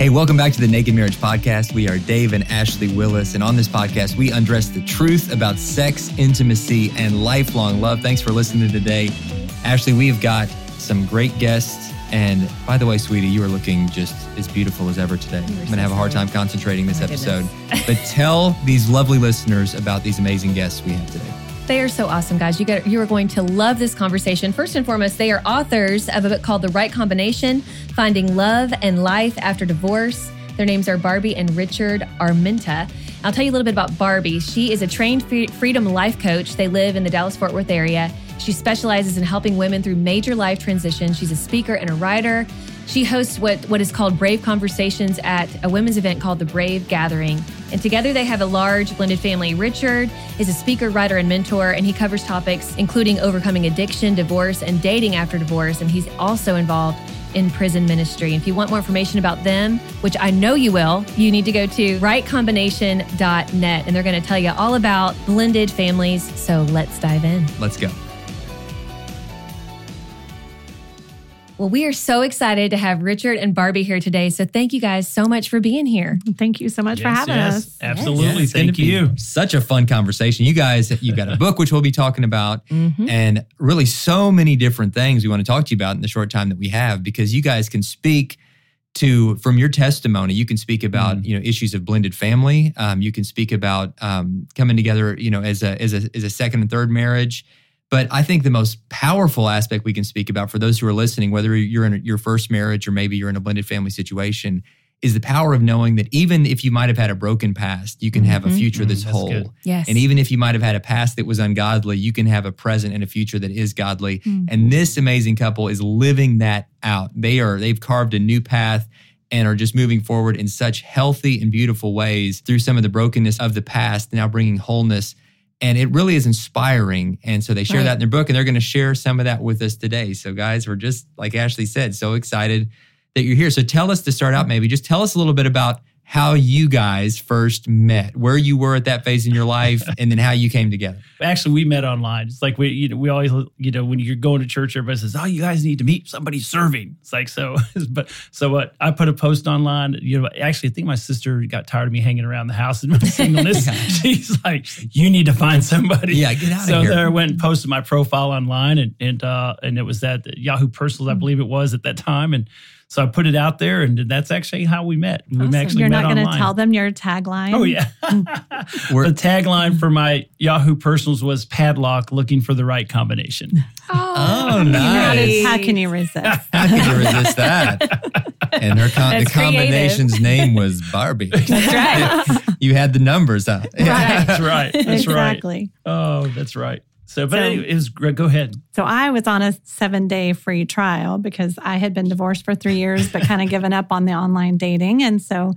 Hey, welcome back to the Naked Marriage Podcast. We are Dave and Ashley Willis, and on this podcast, we undress the truth about sex, intimacy, and lifelong love. Thanks for listening today. Ashley, we've got some great guests. And by the way, sweetie, you are looking just as beautiful as ever today. I'm going to have a hard time concentrating this My episode. but tell these lovely listeners about these amazing guests we have today. They are so awesome, guys. You get you are going to love this conversation. First and foremost, they are authors of a book called The Right Combination: Finding Love and Life After Divorce. Their names are Barbie and Richard Armenta. I'll tell you a little bit about Barbie. She is a trained freedom life coach. They live in the Dallas Fort Worth area. She specializes in helping women through major life transitions. She's a speaker and a writer. She hosts what, what is called Brave Conversations at a women's event called the Brave Gathering. And together they have a large blended family. Richard is a speaker, writer, and mentor, and he covers topics including overcoming addiction, divorce, and dating after divorce. And he's also involved in prison ministry. If you want more information about them, which I know you will, you need to go to rightcombination.net and they're going to tell you all about blended families. So let's dive in. Let's go. Well, we are so excited to have Richard and Barbie here today. So thank you guys so much for being here. Thank you so much for having yes, us. Absolutely. Yeah, Thank you. Such a fun conversation. You guys, you've got a book which we'll be talking about, Mhm. and really so many different things we want to talk to you about in the short time that we have because you guys can speak to from your testimony you can speak about Mhm. you know issues of blended family um, you can speak about um, coming together you know as a, as a as a second and third marriage but i think the most powerful aspect we can speak about for those who are listening whether you're in your first marriage or maybe you're in a blended family situation is the power of knowing that even if you might have had a broken past you can have a Mhm. future Mhm, that's that's whole good. Yes. and even if you might have had a past that was ungodly, you can have a present and a future that is godly. Mhm. And this amazing couple is living that out. They are they've carved a new path and are just moving forward in such healthy and beautiful ways through some of the brokenness of the past, now bringing wholeness. And it really is inspiring. And so they share Right. that in their book, and they're going to share some of that with us today. So, guys, we're just, like Ashley said, so excited that you're here. So, tell us to start out, mm-hmm. maybe just tell us a little bit about how you guys first met, where you were at that phase in your life, and then how you came together. Actually, we met online. It's like we, you know, we always, you know, when you're going to church, everybody says, "Oh, you guys need to meet somebody serving." It's like so, but so what? I put a post online. You know, actually, I think my sister got tired of me hanging around the house and my singleness. She's like, "You need to find somebody." Yeah, get out of so here. there I went and posted my profile online, and and uh, and it was that Yahoo Personals, I believe it was at that time, and so I put it out there, and that's actually how we met. We Awesome. actually You're met not going to tell them your tagline. Oh yeah. We're- the tagline for my Yahoo personals was padlock looking for the right combination. Oh, oh How, nice. how can you resist? How can you resist that? And her con- the That's creative. combination's name was Barbie. That's right. you had the numbers up. Right. That's right. That's right. exactly. Oh, that's right. So, but So- anyway, it was great. Go ahead. So I was on a seven day free trial because I had been divorced for three years, but kind of given up on the online dating. And so,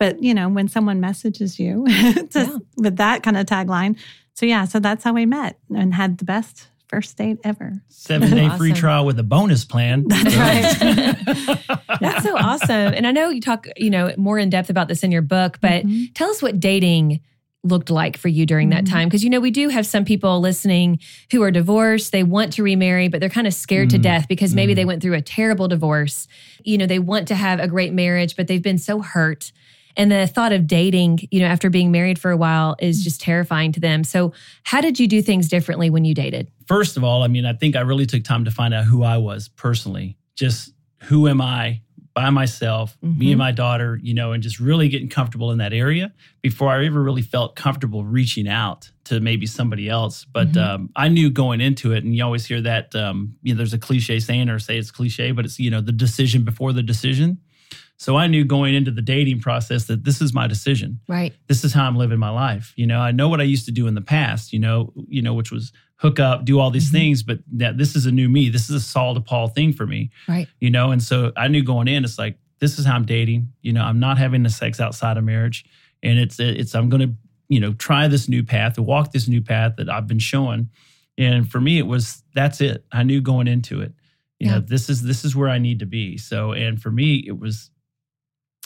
but you know, when someone messages you to, Yeah. with that kind of tagline. So yeah, so that's how we met and had the best first date ever. Seven day free trial with a bonus plan. That's right. That's so awesome. And I know you talk, you know, more in depth about this in your book, but Mhm. tell us what dating looked like for you during that Mhm. time because you know we do have some people listening who are divorced they want to remarry but they're kind of scared to Mhm. death because maybe Mhm. they went through a terrible divorce you know they want to have a great marriage but they've been so hurt and the thought of dating you know after being married for a while is just terrifying to them so how did you do things differently when you dated First of all, I mean, I think I really took time to find out who I was personally. Just who am I by myself, me Mhm. and my daughter, you know, and just really getting comfortable in that area before I ever really felt comfortable reaching out to maybe somebody else. But Mhm. um, I knew going into it, and you always hear that, um, you know, there's a cliche saying or say it's cliche, but it's, you know, the decision before the decision. So I knew going into the dating process that this is my decision right this is how I'm living my life. You know, I know what I used to do in the past, you know, you know, which was hook up, do all these Mhm. things, but that this is a new me. This is a Saul to Paul thing for me. Right. You know, and so I knew going in, it's like, this is how I'm dating. You know, I'm not having the sex outside of marriage. And it's it's I'm gonna, you know, try this new path, walk this new path that I've been showing. And for me, it was that's it. I knew going into it. You Yeah. know, this is this is where I need to be. So and for me, it was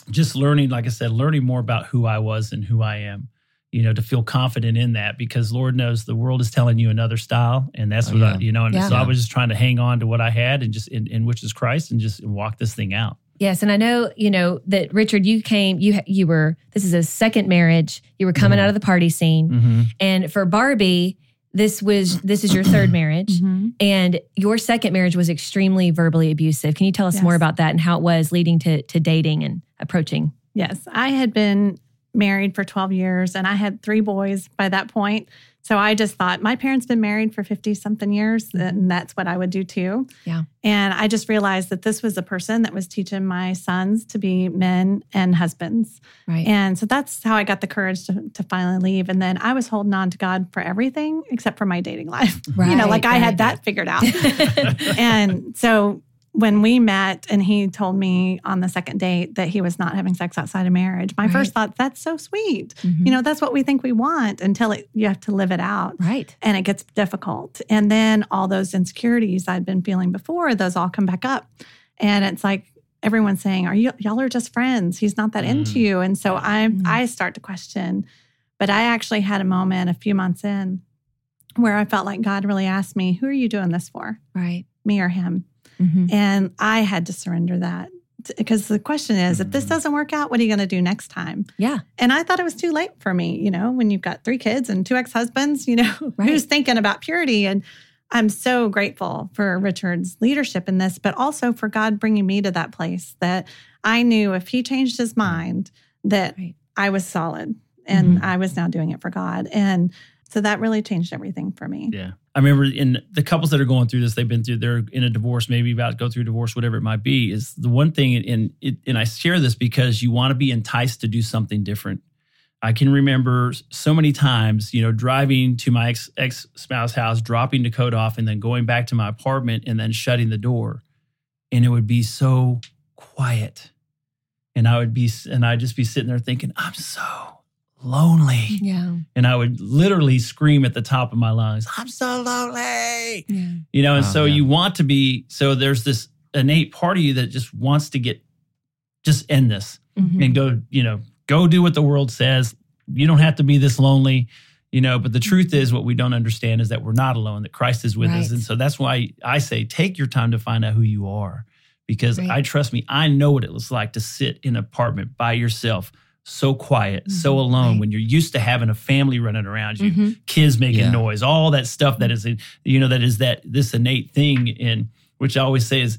just learning, like I said, learning more about who I was and who I am, you know, to feel confident in that because Lord knows the world is telling you another style. And that's Oh, what yeah. I, you know, and Yeah. so I was just trying to hang on to what I had and just, in, in which is Christ and just walk this thing out. Yes, and I know you know that Richard. You came. You you were. This is a second marriage. You were coming Mhm. out of the party scene, Mhm. and for Barbie, this was this is your third marriage, Mhm. and your second marriage was extremely verbally abusive. Can you tell us Yes. more about that and how it was leading to to dating and approaching? Yes, I had been married for 12 years and I had three boys by that point. So I just thought my parents been married for 50 something years mm-hmm. and that's what I would do too. Yeah. And I just realized that this was a person that was teaching my sons to be men and husbands. Right. And so that's how I got the courage to, to finally leave. And then I was holding on to God for everything except for my dating life. Right, you know, Right, like I had that figured out. and so when we met and he told me on the second date that he was not having sex outside of marriage, my Right. first thought, that's so sweet. Mhm. You know, that's what we think we want until it, you have to live it out. right. And it gets difficult. And then all those insecurities I'd been feeling before, those all come back up. And it's like everyone's saying, Are you y'all are just friends? He's not that into Mm. you. And so I Mm. I start to question. But I actually had a moment a few months in where I felt like God really asked me, Who are you doing this for? Right. Me or him? Mhm. And I had to surrender that because the question is if this Mhm. doesn't work out, what are you going to do next time? Yeah. And I thought it was too late for me, you know, when you've got three kids and two ex husbands, you know, Right. who's thinking about purity? And I'm so grateful for Richard's leadership in this, but also for God bringing me to that place that I knew if he changed his mind, that Right. I was solid and Mhm. I was now doing it for God. And so that really changed everything for me. Yeah. I remember in the couples that are going through this, they've been through, they're in a divorce, maybe about to go through divorce, whatever it might be, is the one thing, and and I share this because you want to be enticed to do something different. I can remember so many times, you know, driving to my ex ex spouse house, dropping Dakota off, and then going back to my apartment and then shutting the door, and it would be so quiet, and I would be, and I'd just be sitting there thinking, I'm so lonely. Yeah. And I would literally scream at the top of my lungs, I'm so lonely. Yeah. You know, and Oh, so yeah. you want to be, so there's this innate part of you that just wants to get, just end this Mhm. and go, you know, go do what the world says. You don't have to be this lonely, you know, but the truth is what we don't understand is that we're not alone, that Christ is with us. And so that's why I say take your time to find out who you are because Right. I trust me, I know what it was like to sit in an apartment by yourself, so quiet, so Mhm. alone Right. when you're used to having a family running around you Mhm. kids making Yeah. noise, all that stuff that is, you know, that is that this innate thing in which I always say is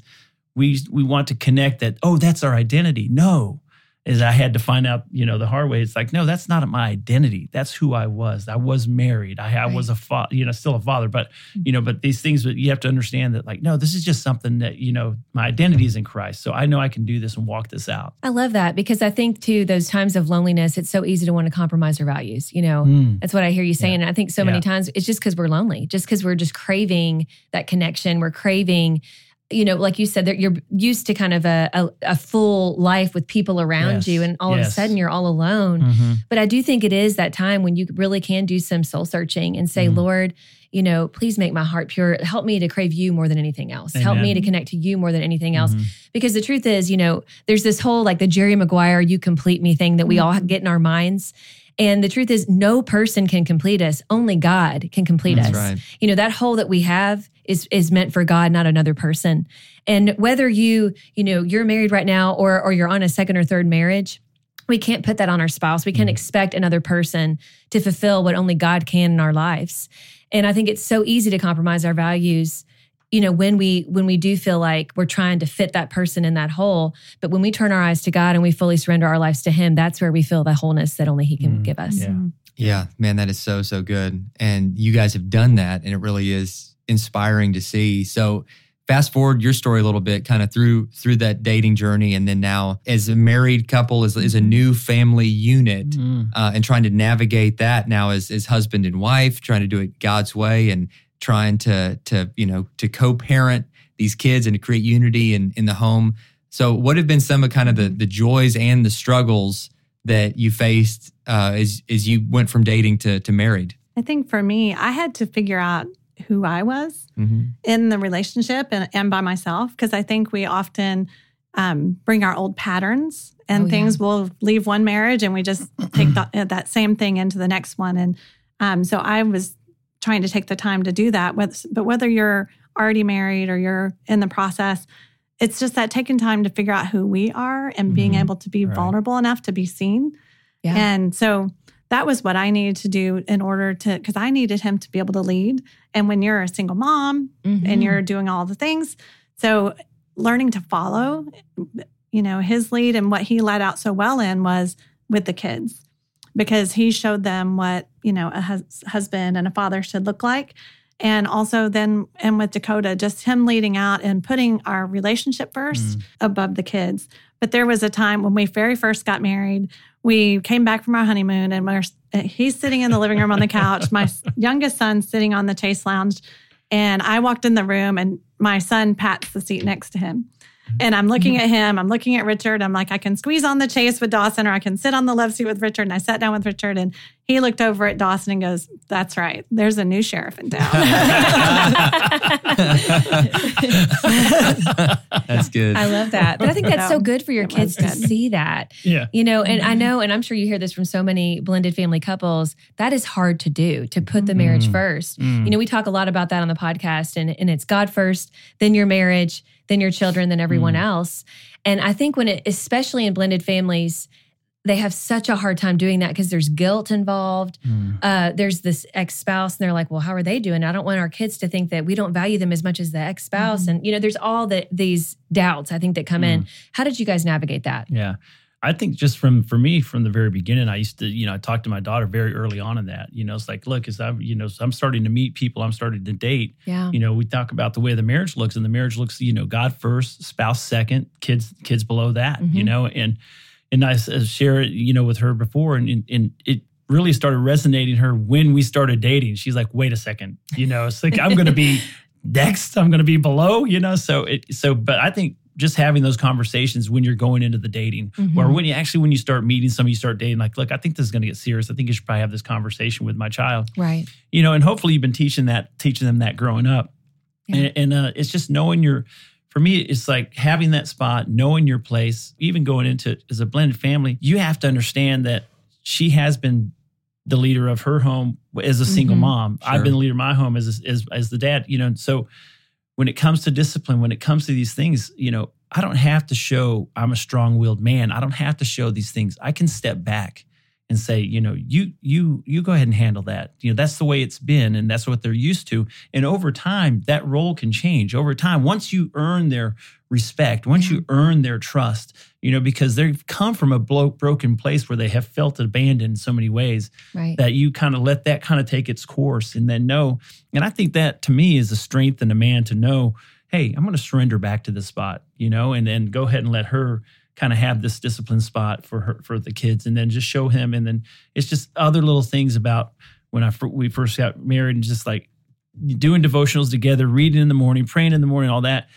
we we want to connect that. Oh, that's our identity. No, is I had to find out, you know, the hard way. It's like, no, that's not my identity. That's who I was. I was married. I, I was a father, you know, still a father, but you know, but these things that you have to understand that, like, no, this is just something that you know, my identity is in Christ. So I know I can do this and walk this out. I love that because I think too those times of loneliness, it's so easy to want to compromise our values. You know, Mm. that's what I hear you saying. And I think so many times it's just because we're lonely, just because we're just craving that connection. We're craving, you know, like you said, that you're used to kind of a, a, a full life with people around Yes. you, and all of a sudden you're all alone. Mhm. But I do think it is that time when you really can do some soul searching and say, Mhm. Lord, you know, please make my heart pure. Help me to crave you more than anything else. Help me to connect to you more than anything else. Mhm. Because the truth is, you know, there's this whole like the Jerry Maguire, you complete me thing that we all get in our minds. And the truth is, no person can complete us. Only God can complete That's us. right. You know, that hole that we have is is meant for God, not another person. And whether you, you know, you're married right now or or you're on a second or third marriage, we can't put that on our spouse. We can't Mhm. expect another person to fulfill what only God can in our lives. And I think it's so easy to compromise our values, you know, when we when we do feel like we're trying to fit that person in that hole. But when we turn our eyes to God and we fully surrender our lives to Him, that's where we feel the wholeness that only He can Mm, give us. yeah. Yeah, man, that is so, so good. And you guys have done that, and it really is inspiring to see. So, fast forward your story a little bit, kind of through through that dating journey, and then now as a married couple, as, as a new family unit, Mm. uh, and trying to navigate that now as as husband and wife, trying to do it God's way, and trying to to you know to co-parent these kids and to create unity in in the home. So, what have been some of kind of the the joys and the struggles that you faced uh, as as you went from dating to to married? I think for me, I had to figure out who I was Mm-hmm. in the relationship and, and by myself because I think we often um, bring our old patterns and Oh, yeah. things. We'll leave one marriage and we just take the, uh, that same thing into the next one. And um, so I was trying to take the time to do that. With, but whether you're already married or you're in the process, it's just that taking time to figure out who we are and being Mhm. able to be Right. vulnerable enough to be seen. Yeah. And so that was what I needed to do in order to, because I needed him to be able to lead. And when you're a single mom Mhm. and you're doing all the things, so learning to follow, you know, his lead and what he led out so well in was with the kids because he showed them what, you know, a hus- husband and a father should look like. And also then, and with Dakota, just him leading out and putting our relationship first Mm. above the kids. But there was a time when we very first got married, we came back from our honeymoon and we're, he's sitting in the living room on the couch. My youngest son's sitting on the chaise lounge. And I walked in the room and my son pats the seat next to him. And I'm looking at him, I'm looking at Richard. I'm like, I can squeeze on the chaise with Dawson or I can sit on the love seat with Richard. And I sat down with Richard and he looked over at Dawson and goes, That's right. There's a new sheriff in town. That's good. I love that. But I think that's so good for your kids to see that. Yeah. You know, and I know, and I'm sure you hear this from so many blended family couples, that is hard to do, to put the marriage Mm. first. Mm. You know, we talk a lot about that on the podcast, and, and it's God first, then your marriage, then your children, than everyone Mm. else. And I think when it, especially in blended families, they have such a hard time doing that because there's guilt involved. Mm. Uh, there's this ex spouse, and they're like, "Well, how are they doing?" I don't want our kids to think that we don't value them as much as the ex spouse, Mhm. and you know, there's all the these doubts I think that come in. How did you guys navigate that? Yeah. I think just from for me from the very beginning, I used to, you know, I talked to my daughter very early on in that. You know, it's like, look, as I'm, you know, I'm starting to meet people, I'm starting to date. Yeah, You know, we talk about the way the marriage looks, and the marriage looks, you know, God first, spouse second, kids, kids below that. You Mhm. know, and and I uh, share it, you know, with her before, and and, and it really started resonating her when we started dating. She's like, wait a second, you know, it's like I'm going to be next, I'm going to be below, you know. So it, so, but I think just having those conversations when you're going into the dating Mhm. or when you actually when you start meeting somebody you start dating like look i think this is going to get serious i think you should probably have this conversation with my child right. you know and hopefully you've been teaching that teaching them that growing up Yeah. and, and uh, it's just knowing your for me it's like having that spot knowing your place even going into it as a blended family you have to understand that she has been the leader of her home as a single Mhm. mom i've been the leader of my home as, as as the dad you know so when it comes to discipline when it comes to these things you know i don't have to show i'm a strong-willed man. I don't have to show these things. I can step back and say you know you you you go ahead and handle that you know that's the way it's been and that's what they're used to and over time that role can change over time once you earn their respect once you earn their trust you know because they've come from a blo- broken place where they have felt abandoned in so many ways Right. that you kind of let that kind of take its course and then know. And I think that to me is a strength in a man to know, hey, I'm going to surrender back to this spot, you know, and then go ahead and let her kind of have this discipline spot for her for the kids, and then just show him. And then it's just other little things about when I we first got married and just like doing devotionals together, reading in the morning, praying in the morning, all that.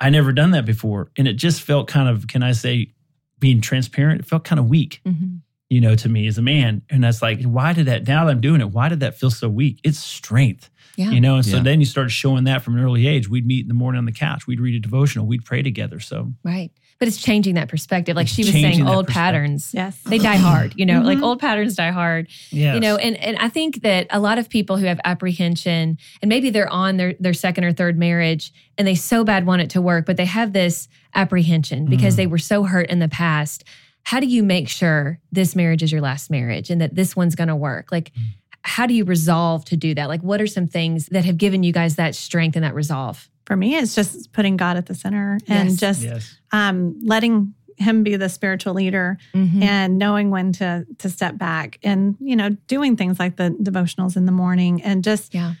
I never done that before, and it just felt kind of, can I say, being transparent, it felt kind of weak Mhm. you know, to me as a man. And that's like, why did that, now that I'm doing it, why did that feel so weak? It's strength, Yeah. you know? And so Yeah. then you start showing that from an early age. We'd meet in the morning on the couch, we'd read a devotional, we'd pray together. So, Right. But it's changing that perspective. Like It's she was saying, old patterns. yes. They die hard, you know, like Mhm. old patterns die hard. yeah. You know, and, and I think that a lot of people who have apprehension and maybe they're on their, their second or third marriage and they so bad want it to work, but they have this apprehension because Mm. they were so hurt in the past. How do you make sure this marriage is your last marriage and that this one's going to work? Like, Mm. how do you resolve to do that? Like, what are some things that have given you guys that strength and that resolve? For me, it's just putting God at the center and Yes. just yes. um, letting him be the spiritual leader Mhm. and knowing when to to step back and you know doing things like the devotionals in the morning and just Yeah.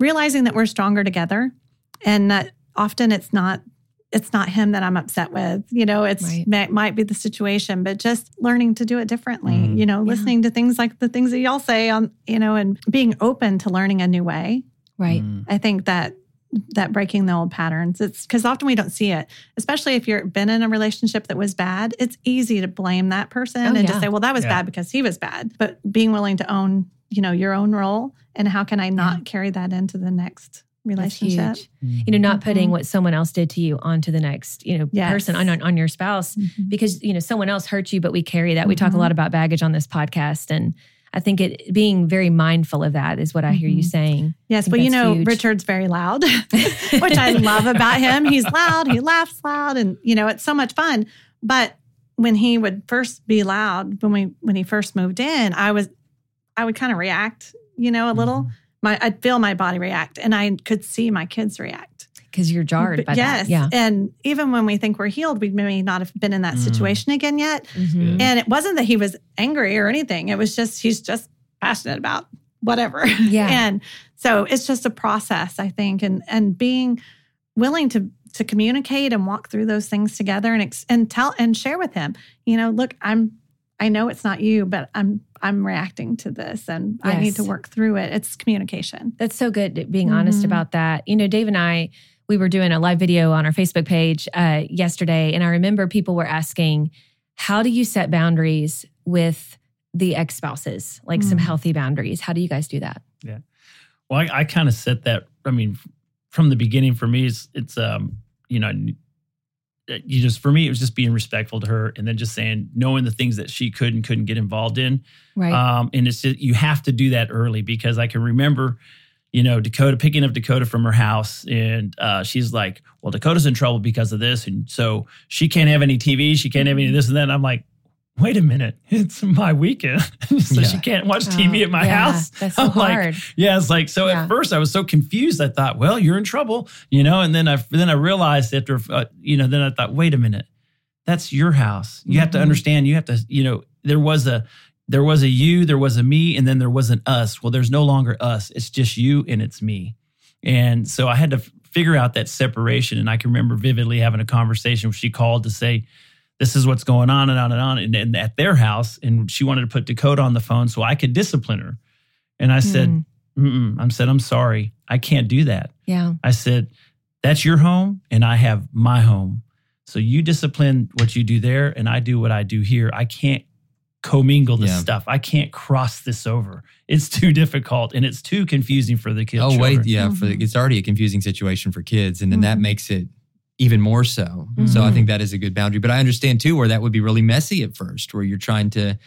realizing that we're stronger together and that often it's not it's not him that I'm upset with you know it's Right. might, might be the situation but just learning to do it differently Mm. you know Yeah. listening to things like the things that y'all say on you know and being open to learning a new way Right. Mm. I think that that breaking the old patterns. It's because often we don't see it, especially if you've been in a relationship that was bad. It's easy to blame that person Oh, and yeah. just say, "Well, that was Yeah. bad because he was bad." But being willing to own, you know, your own role and how can I not carry that into the next That's relationship? huge. You know, not putting Mhm. what someone else did to you onto the next, you know, Yes. person on, on on your spouse Mhm. because you know someone else hurt you, but we carry that. We talk a Mhm. lot about baggage on this podcast, and I think it being very mindful of that is what I hear you Mhm. saying. Yes, well, you know, huge. Richard's very loud, which I love about him. He's loud, he laughs loud, and you know, it's so much fun. But when he would first be loud, when we when he first moved in, I was I would kind of react, you know, a little. Mm-hmm. My I'd feel my body react, and I could see my kids react. Because you're jarred But by yes, that. Yeah. and even when we think we're healed, we may not have been in that Mm. situation again yet. Mhm. And it wasn't that he was angry or anything. It was just he's just passionate about whatever. Yeah. and so it's just a process, I think, and and being willing to to communicate and walk through those things together and ex- and tell and share with him. You know, look, I'm I know it's not you, but I'm I'm reacting to this and I need to work through it. It's communication. That's so good being honest Mhm. about that. You know, Dave and I, we were doing a live video on our Facebook page uh, yesterday, and I remember people were asking, How do you set boundaries with the ex spouses? Like some Mm. healthy boundaries. How do you guys do that? Yeah, well, I, I kind of set that. I mean, from the beginning for me, it's it's um you know you just for me it was just being respectful to her and then just saying knowing the things that she could and couldn't get involved in Right. um and it's just you have to do that early because i can remember you know dakota picking up dakota from her house and uh she's like well dakota's in trouble because of this and so she can't have any tv she can't have any of this and that and i'm like wait a minute it's my weekend so Yeah. she can't watch tv at my Oh, yeah, house That's so I'm like, hard. yeah, it's like so. Yeah. At first, I was so confused. I thought, well, you're in trouble, you know. And then I then I realized after, uh, you know, then I thought, wait a minute, that's your house. You have to Mhm. understand. You have to, you know, there was a there was a you, there was a me, and then there was an us. Well, there's no longer us. It's just you and it's me. And so I had to figure out that separation. And I can remember vividly having a conversation where she called to say, this is what's going on and on and on and, and at their house and she wanted to put dakota on the phone so i could discipline her and i said Mm. Mm-mm. i said i'm sorry i can't do that Yeah. i said that's your home and i have my home so you discipline what you do there and i do what i do here i can't commingle this Yeah. stuff i can't cross this over it's too difficult and it's too confusing for the kids Oh wait, yeah. For Mhm. it's already a confusing situation for kids, and then that Mhm. makes it even more so. So I Mhm. think that is a good boundary. But I understand too where that would be really messy at first, where you're trying to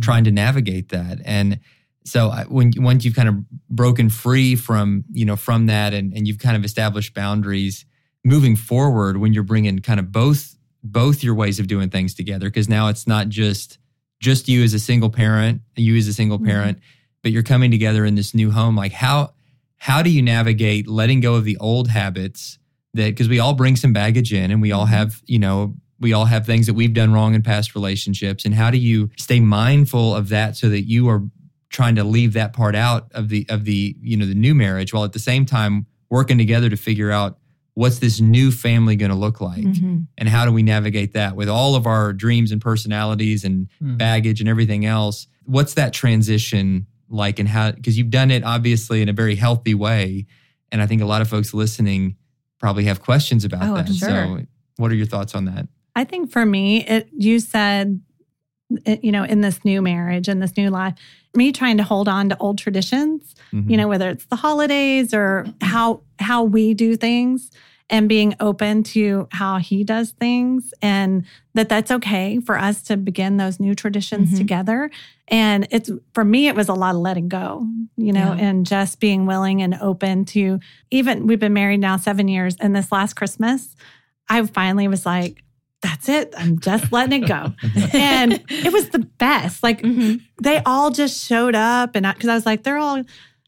trying to navigate that. And so I, when once you've kind of broken free from you know from that, and and you've kind of established boundaries moving forward, when you're bringing kind of both both your ways of doing things together, because now it's not just just you as a single parent, you as a single Mhm. parent, but you're coming together in this new home. Like how how do you navigate letting go of the old habits that because we all bring some baggage in and we all have you know we all have things that we've done wrong in past relationships and how do you stay mindful of that so that you are trying to leave that part out of the of the you know the new marriage while at the same time working together to figure out what's this new family going to look like Mhm. and how do we navigate that with all of our dreams and personalities and Hmm. baggage and everything else what's that transition like and how because you've done it obviously in a very healthy way and i think a lot of folks listening probably have questions about Oh, that sure. so what are your thoughts on that I think for me, it you said, it, you know, in this new marriage and this new life, me trying to hold on to old traditions, Mhm. you know, whether it's the holidays or how how we do things, and being open to how he does things, and that that's okay for us to begin those new traditions Mhm. together. And it's for me, it was a lot of letting go, you know, Yeah. and just being willing and open to even. We've been married now seven years, and this last Christmas, I finally was like. That's it. I'm just letting it go. and it was the best. Like Mhm. they all just showed up and because I, was like they're all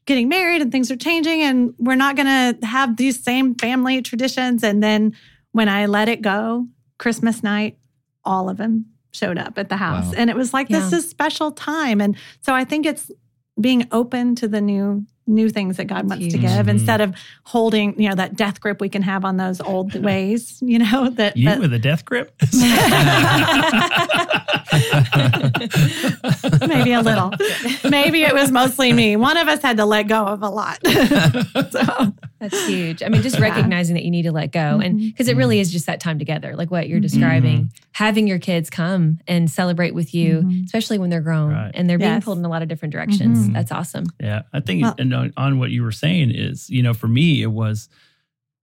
getting married and things are changing and we're not going to have these same family traditions and then when i let it go christmas night all of them showed up at the house Wow. and it was like this is special time and so i think it's being open to the new new things that god wants to give Mhm. instead of holding you know that death grip we can have on those old ways you know that, you that with a death grip? Maybe a little. Maybe it was mostly me. One of us had to let go of a lot. So That's huge. I mean, just Yeah. recognizing that you need to let go. And Mhm. because it really is just that time together, like what you're describing, having your kids come and celebrate with you, Mhm. especially when they're grown Right. and they're being pulled in a lot of different directions. Mhm. That's awesome. Yeah, I think Well- and on, on what you were saying is, you know, for me it was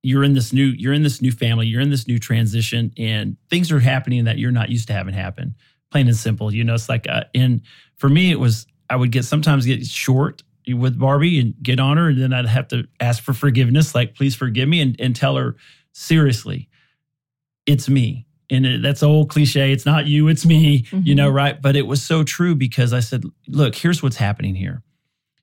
you're in this new you're in this new family, you're in this new transition and things are happening that you're not used to having happen. Plain and simple, you know, it's like uh, and for me it was I would get sometimes get short with Barbie and get on her, and then I'd have to ask for forgiveness, like please forgive me, and, and tell her seriously, it's me. And it, that's old cliche. It's not you, it's me. Mm-hmm. You know, right? But it was so true because I said, look, here's what's happening here.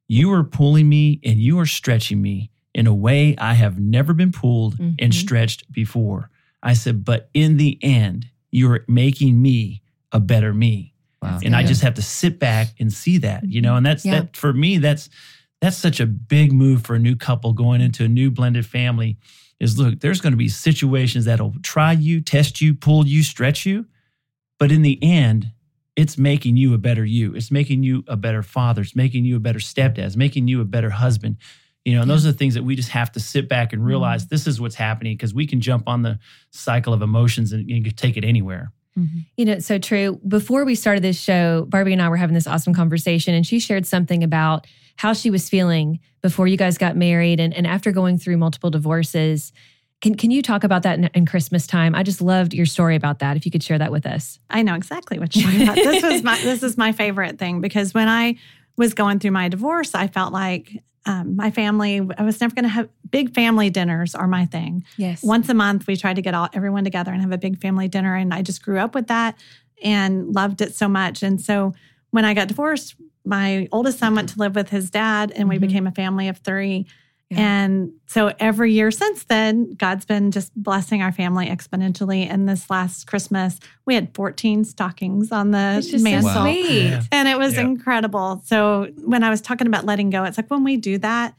You are pulling me and you are stretching me in a way I have never been pulled Mhm. and stretched before. I said, but in the end, you're making me a better me. Wow. And I just have to sit back and see that, you know, and that's Yeah. that for me, that's that's such a big move for a new couple going into a new blended family. Is look, there's going to be situations that'll try you, test you, pull you, stretch you. But in the end, it's making you a better you. It's making you a better father. It's making you a better stepdad. It's making you a better husband. You know, and those are the things that we just have to sit back and realize mm-hmm. this is what's happening because we can jump on the cycle of emotions and can take it anywhere. Mm-hmm. You know, it's so true. Before we started this show, Barbie and I were having this awesome conversation, and she shared something about how she was feeling before you guys got married and, and after going through multiple divorces. Can, can you talk about that in, in Christmas time? I just loved your story about that. If you could share that with us. I know exactly what you're talking about. This was my this is my favorite thing because when I was going through my divorce, I felt like um, my family. I was never going to have big family dinners are my thing. Yes. Once a month, we tried to get all everyone together and have a big family dinner, and I just grew up with that and loved it so much. And so when I got divorced, my oldest son went to live with his dad, and we Mhm. became a family of three. Yeah. And so every year since then, God's been just blessing our family exponentially. And this last Christmas, we had 14 stockings on the It's just so mantle. Wow. sweet. Yeah. And it was Yeah. incredible. So when I was talking about letting go, it's like when we do that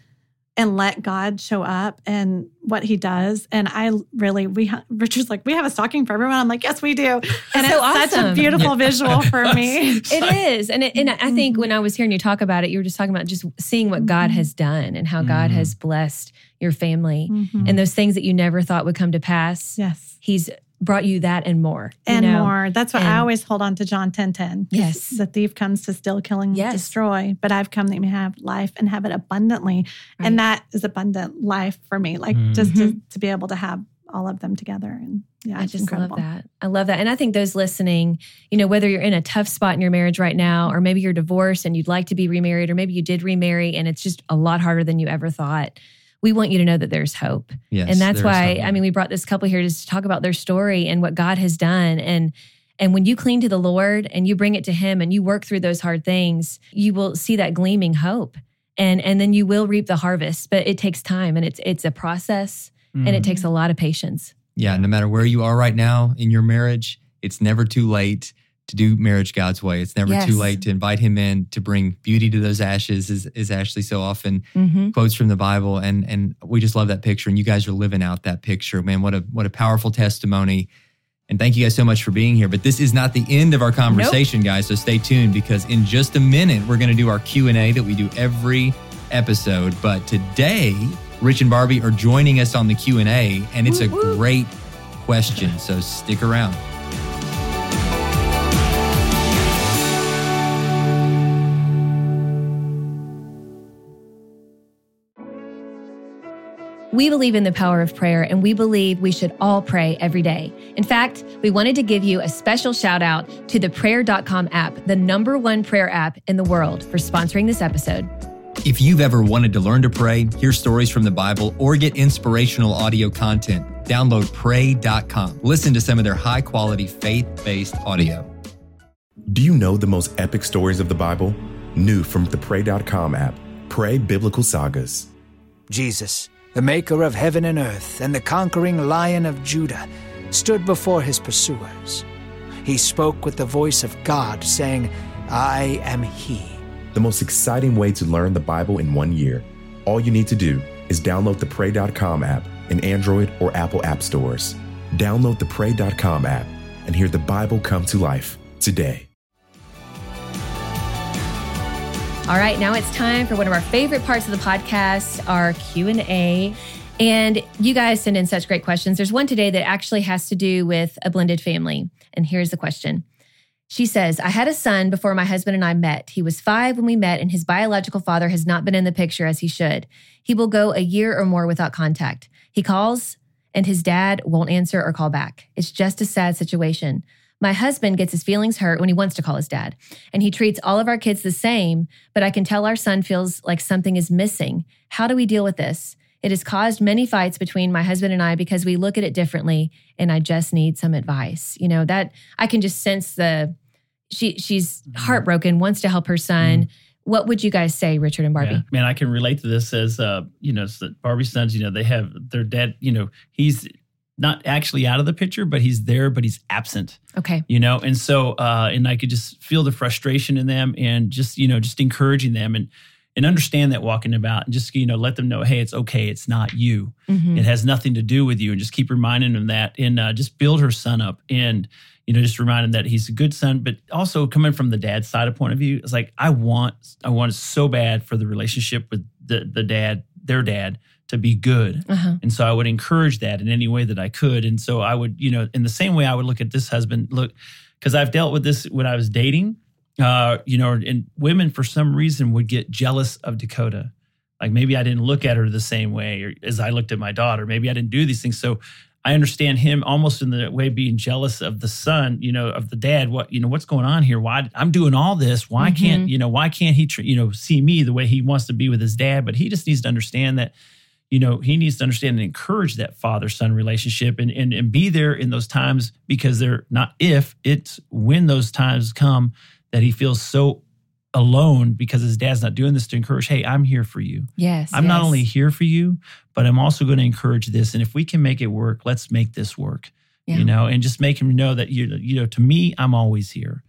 and let God show up and what he does. And I really, we, ha- Richard's like, we have a stocking for everyone. I'm like, yes, we do. And so it's such awesome. a beautiful visual for me. It is. And it, and I think when I was hearing you talk about it, you were just talking about just seeing what God Mhm. has done and how God Mhm. has blessed your family Mhm. and those things that you never thought would come to pass. yes. He's brought you that and more. you And know? more. That's what And- I always hold on to John 10 10. Yes. The thief comes to steal, kill, and Yes. destroy, but I've come that you may have life and have it abundantly. Right. And that is abundant life for me, like Mhm. just to, to be able to have all of them together. And yeah, I it's just incredible. love that. I love that. And I think those listening, you know, whether you're in a tough spot in your marriage right now, or maybe you're divorced and you'd like to be remarried, or maybe you did remarry and it's just a lot harder than you ever thought. We want you to know that there's hope. Yes, and that's why, hope. I mean, we brought this couple here just to talk about their story and what God has done. And and when you cling to the Lord and you bring it to Him and you work through those hard things, you will see that gleaming hope. And and then you will reap the harvest. But it takes time and it's it's a process and Mm. it takes a lot of patience. Yeah, no matter where you are right now in your marriage, it's never too late to do marriage God's way. It's never Yes. too late to invite Him in to bring beauty to those ashes, as, as Ashley so often Mm-hmm. quotes from the Bible. And and we just love that picture. And you guys are living out that picture, man. What a what a powerful testimony. And thank you guys so much for being here. But this is not the end of our conversation, guys. So stay tuned because in just a minute we're going to do our Q and A that we do every episode. But today, Rich and Barbie are joining us on the Q and A, and it's a great question. So stick around. We believe in the power of prayer and we believe we should all pray every day. In fact, we wanted to give you a special shout out to the pray.com app, the number one prayer app in the world, for sponsoring this episode. If you've ever wanted to learn to pray, hear stories from the Bible, or get inspirational audio content, download pray.com. Listen to some of their high quality faith based audio. Do you know the most epic stories of the Bible? New from the Pray.com app, Pray Biblical Sagas. Jesus, the maker of heaven and earth and the conquering lion of Judah, stood before his pursuers. He spoke with the voice of God, saying, I am he. The most exciting way to learn the Bible in one year. All you need to do is download the Pray.com app in Android or Apple app stores. Download the Pray.com app and hear the Bible come to life today. All right, now it's time for one of our favorite parts of the podcast, our Q&A. And you guys send in such great questions. There's one today that actually has to do with a blended family. And here's the question. She says, I had a son before my husband and I met. He was five when we met, and his biological father has not been in the picture as he should. He will go a year or more without contact. He calls, and his dad won't answer or call back. It's just a sad situation. My husband gets his feelings hurt when he wants to call his dad, and he treats all of our kids the same, but I can tell our son feels like something is missing. How do we deal with this? It has caused many fights between my husband and I because we look at it differently, and I just need some advice. You know, that I can just sense the she she's heartbroken, wants to help her son. What would you guys say, Richard and Barbie? Yeah. Man, I can relate to this as uh, you know, Barbie's sons, you know, they have their dad, you know, he's not actually out of the picture, but he's there, but he's absent, Okay. you know? And so uh and I could just feel the frustration in them and just, you know, just encouraging them and and understand that walking about and just, you know, let them know, hey, it's okay, it's not you. Mhm. It has nothing to do with you, and just keep reminding them that, and uh, just build her son up, and you know, just remind him that he's a good son. But also coming from the dad's side of point of view, it's like I want, I want so bad for the relationship with the the dad, their dad, to be good, Uh-huh. and so I would encourage that in any way that I could, and so I would, you know, in the same way I would look at this husband, look, because I've dealt with this when I was dating, uh, you know, and women for some reason would get jealous of Dakota like maybe I didn't look at her the same way or as I looked at my daughter. Maybe I didn't do these things. So I understand him almost in the way being jealous of the son, you know, of the dad. What you know, what's going on here? Why I'm doing all this? Why can't you know? Why can't he you know see me the way he wants to be with his dad? But he just needs to understand that you know he needs to understand and encourage that father son relationship and, and and be there in those times because they're not if it's when those times come that he feels so alone because his dad's not doing this to encourage hey i'm here for you Yes. I'm not only here for you, but I'm also going to encourage this. And if we can make it work, let's make this work. Yeah. You know, and just make him know that you you know, to me, I'm always here.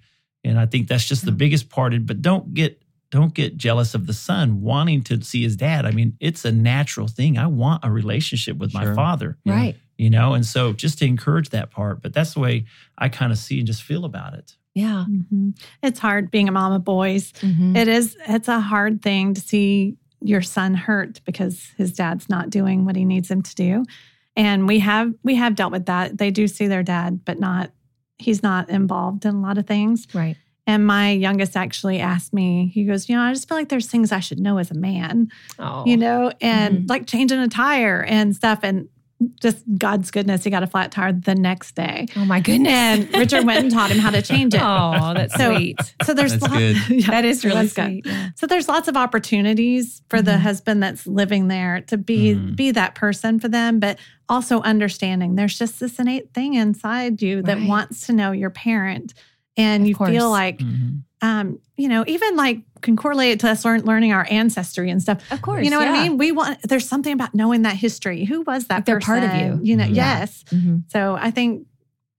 And I think that's just the biggest part. But don't get don't get jealous of the son wanting to see his dad. I mean, it's a natural thing. I want a relationship with my father. right. You know, and so just to encourage that part. But that's the way I kind of see and just feel about it. Yeah. Mhm. It's hard being a mom of boys. Mhm. It is, it's a hard thing to see your son hurt because his dad's not doing what he needs him to do. And we have we have dealt with that. They do see their dad, but not he's not involved in a lot of things. Right. And my youngest actually asked me, he goes, You know, I just feel like there's things I should know as a man, Oh. you know, and Mhm. like changing a tire and stuff. And just God's goodness, he got a flat tire the next day. Oh my goodness. And Richard went and taught him how to change it. Oh, that's So- sweet. So there's That's lot- good. Yeah, That is it really was good. sweet. Yeah. So there's lots of opportunities for the Mhm. husband that's living there to be Mhm. be that person for them, but also understanding there's just this innate thing inside you that Right. wants to know your parent, and Of you course. feel like, Mhm. um, you know, even like can correlate to us learn, learning our ancestry and stuff. Of course. You know what. I mean? We want there's something about knowing that history. Who was that Like they're person? part of you. You know, Mhm. Yeah. yes. Mhm. So I think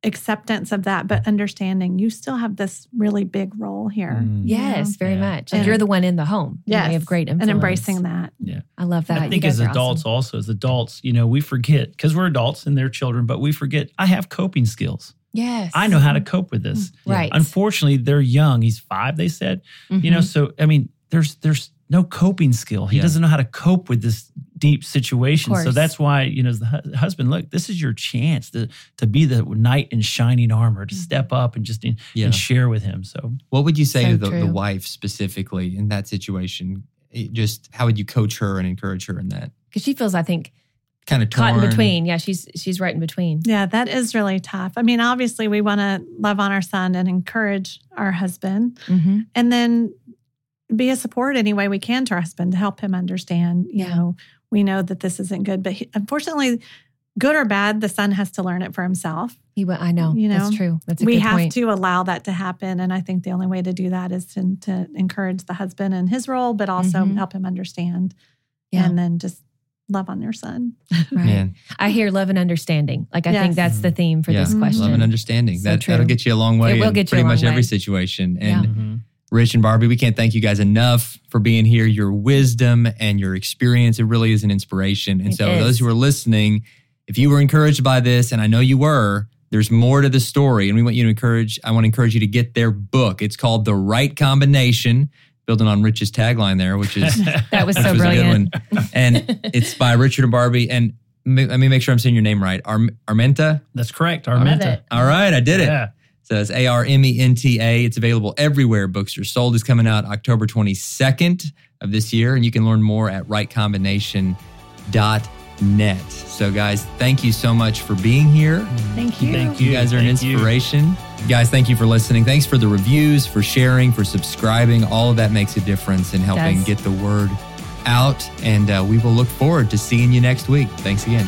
acceptance of that, but understanding you still have this really big role here. Mm. Yes, very Yeah. much. Like And- you're the one in the home. You know, Yes. you have great influence. And embracing that. Yeah. I love that. I think as are awesome. adults, also as adults, you know, we forget because we're adults and they're children, but we forget I have coping skills. Yes. I know how to cope with this. Right. Unfortunately, they're young. He's five, they said. You know, Mhm. so I mean, there's there's no coping skill. He Yeah. doesn't know how to cope with this deep situation. So that's why, you know, as the hu- husband, look, this is your chance to to be the knight in shining armor, to step up and just in, Yeah. and share with him. So What would you say So to the, the wife specifically in that situation? It just how would you coach her and encourage her in that? because she feels, I think, Kind of caught in between. Yeah, she's she's right in between. Yeah, that is really tough. I mean, obviously, we want to love on our son and encourage our husband, Mm-hmm. and then be a support any way we can to our husband to help him understand. You Yeah. know, we know that this isn't good, but he, unfortunately, good or bad, the son has to learn it for himself. He, went- I know. You know, that's true. That's a we good have point. to allow that to happen, and I think the only way to do that is to, to encourage the husband in his role, but also Mhm. help him understand, Yeah. and then just love on your son. Right. Man, I hear love and understanding. Like I think that's the theme for yeah, this question. love and understanding. So that true. that'll get you a long way. It will in get you a pretty much long every way. situation. Yeah. And mhm. Rich and Barbie, we can't thank you guys enough for being here. Your wisdom and your experience, it really is an inspiration. And It so, is. those who are listening, if you were encouraged by this, and I know you were, there's more to the story. And we want you to encourage, I want to encourage you to get their book. It's called The Right Combination, building on Rich's tagline there, which is That was so was a good brilliant. one. And it's by Richard and Barbie. And ma- let me make sure I'm saying your name right. Ar- Armenta? That's correct. Armenta. All right, I did it. Yeah. So it's A R M E N T A. It's available everywhere books are sold. It's coming out October 22nd of this year, and you can learn more at rightcombination.com. net. So, guys, thank you so much for being here. Thank you. Thank You You guys are an inspiration. you. Guys, thank you for listening. Thanks for the reviews, for sharing, for subscribing. All of that makes a difference in helping get the word out. And uh, we will look forward to seeing you next week. Thanks again.